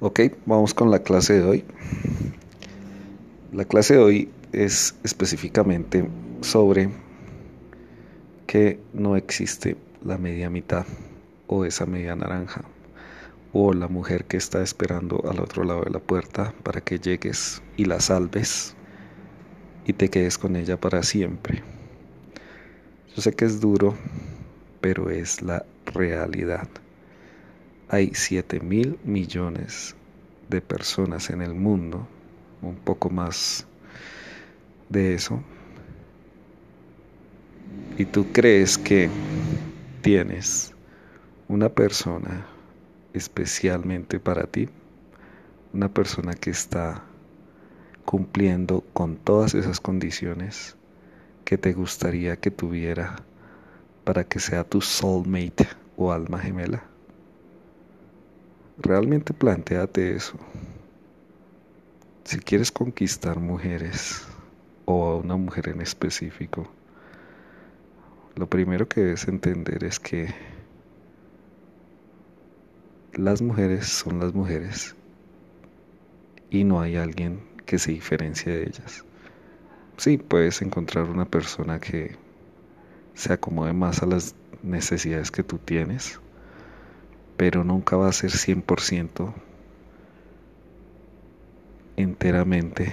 Ok, vamos con la clase de hoy. La clase de hoy es específicamente sobre que no existe la media mitad o esa media naranja o la mujer que está esperando al otro lado de la puerta para que llegues y la salves y te quedes con ella para siempre. Yo sé que es duro, pero es la realidad hay 7 mil millones de personas en el mundo, un poco más de eso, y tú crees que tienes una persona especialmente para ti, una persona que está cumpliendo con todas esas condiciones que te gustaría que tuviera para que sea tu soulmate o alma gemela. Realmente planteate eso. Si quieres conquistar mujeres o a una mujer en específico, lo primero que debes entender es que las mujeres son las mujeres y no hay alguien que se diferencie de ellas. Sí, puedes encontrar una persona que se acomode más a las necesidades que tú tienes, pero nunca va a ser 100% enteramente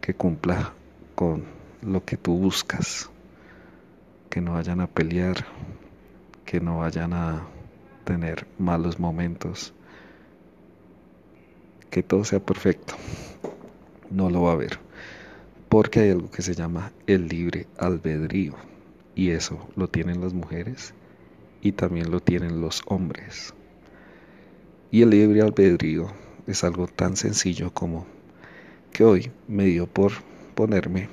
que cumpla con lo que tú buscas, que no vayan a pelear, que no vayan a tener malos momentos, que todo sea perfecto. No lo va a haber, porque hay algo que se llama el libre albedrío. Y eso lo tienen las mujeres y también lo tienen los hombres. Y el libre albedrío es algo tan sencillo como que hoy me dio por ponerme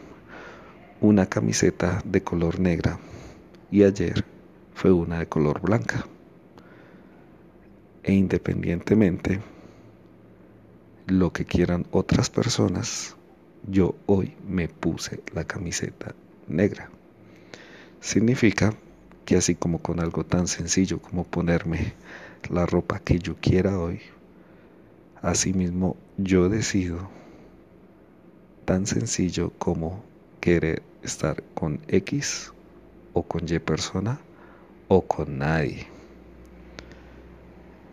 una camiseta de color negra y ayer fue una de color blanca. E independientemente lo que quieran otras personas, yo hoy me puse la camiseta negra. Significa que así como con algo tan sencillo como ponerme la ropa que yo quiera hoy, asimismo yo decido tan sencillo como querer estar con X o con Y persona o con nadie.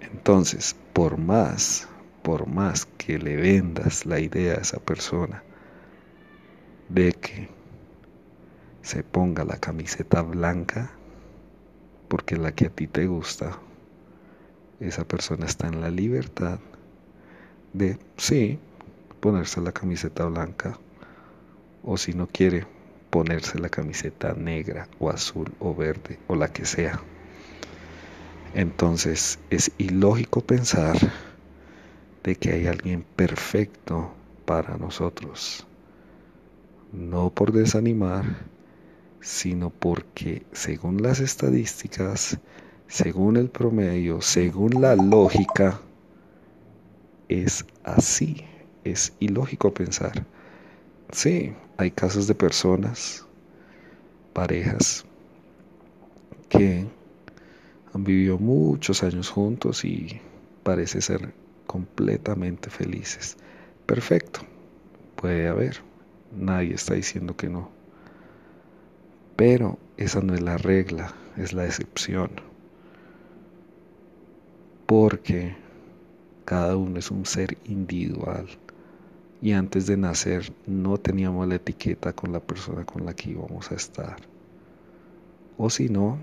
Entonces, por más, por más que le vendas la idea a esa persona de que se ponga la camiseta blanca, porque la que a ti te gusta, esa persona está en la libertad de, sí, ponerse la camiseta blanca, o si no quiere, ponerse la camiseta negra o azul o verde o la que sea. Entonces es ilógico pensar de que hay alguien perfecto para nosotros. No por desanimar, sino porque según las estadísticas, según el promedio, según la lógica, es así, es ilógico pensar. Sí, hay casos de personas, parejas, que han vivido muchos años juntos y parece ser completamente felices. Perfecto, puede haber, nadie está diciendo que no pero esa no es la regla, es la excepción. Porque cada uno es un ser individual. Y antes de nacer no teníamos la etiqueta con la persona con la que íbamos a estar. O si no,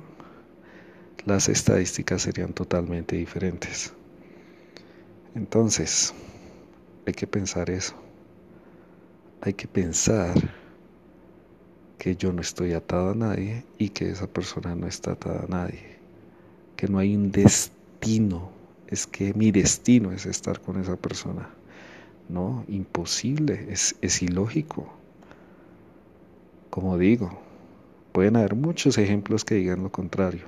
las estadísticas serían totalmente diferentes. Entonces, hay que pensar eso. Hay que pensar que yo no estoy atado a nadie y que esa persona no está atada a nadie, que no hay un destino, es que mi destino es estar con esa persona. No, imposible, es, es ilógico. Como digo, pueden haber muchos ejemplos que digan lo contrario,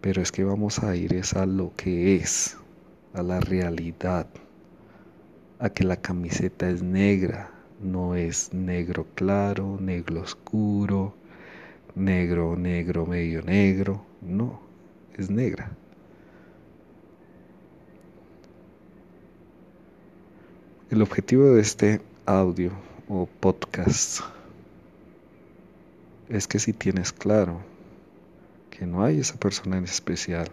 pero es que vamos a ir a lo que es, a la realidad, a que la camiseta es negra, no es negro claro, negro oscuro, negro, negro, medio negro, no, es negra. El objetivo de este audio o podcast es que si tienes claro que no hay esa persona en especial,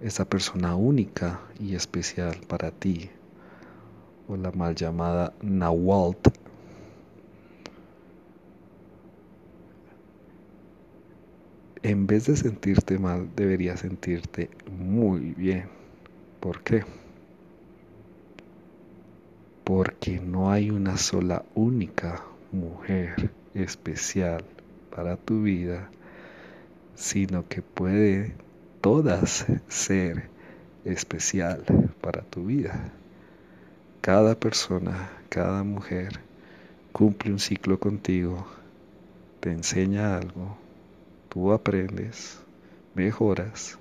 esa persona única y especial para ti, o la mal llamada Nawalt, en vez de sentirte mal, deberías sentirte muy bien. ¿Por qué? Porque no hay una sola única mujer especial para tu vida, sino que puede todas ser especial para tu vida. Cada persona, cada mujer cumple un ciclo contigo, te enseña algo, tú aprendes, mejoras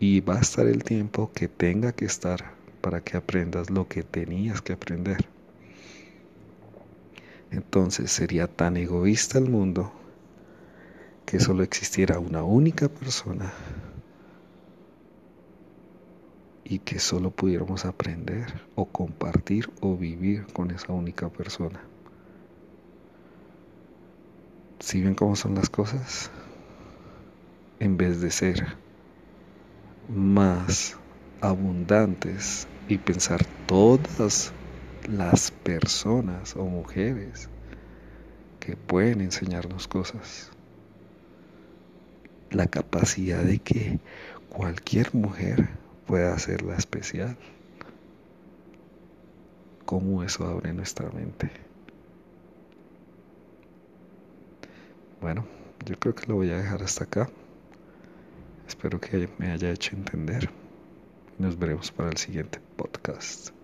y va a estar el tiempo que tenga que estar para que aprendas lo que tenías que aprender. Entonces sería tan egoísta el mundo que solo existiera una única persona y que solo pudiéramos aprender o compartir o vivir con esa única persona. Si ven cómo son las cosas, en vez de ser más abundantes y pensar todas las personas o mujeres que pueden enseñarnos cosas. La capacidad de que cualquier mujer pueda hacerla especial. Cómo eso abre nuestra mente. Bueno, yo creo que lo voy a dejar hasta acá. Espero que me haya hecho entender. Nos veremos para el siguiente podcast.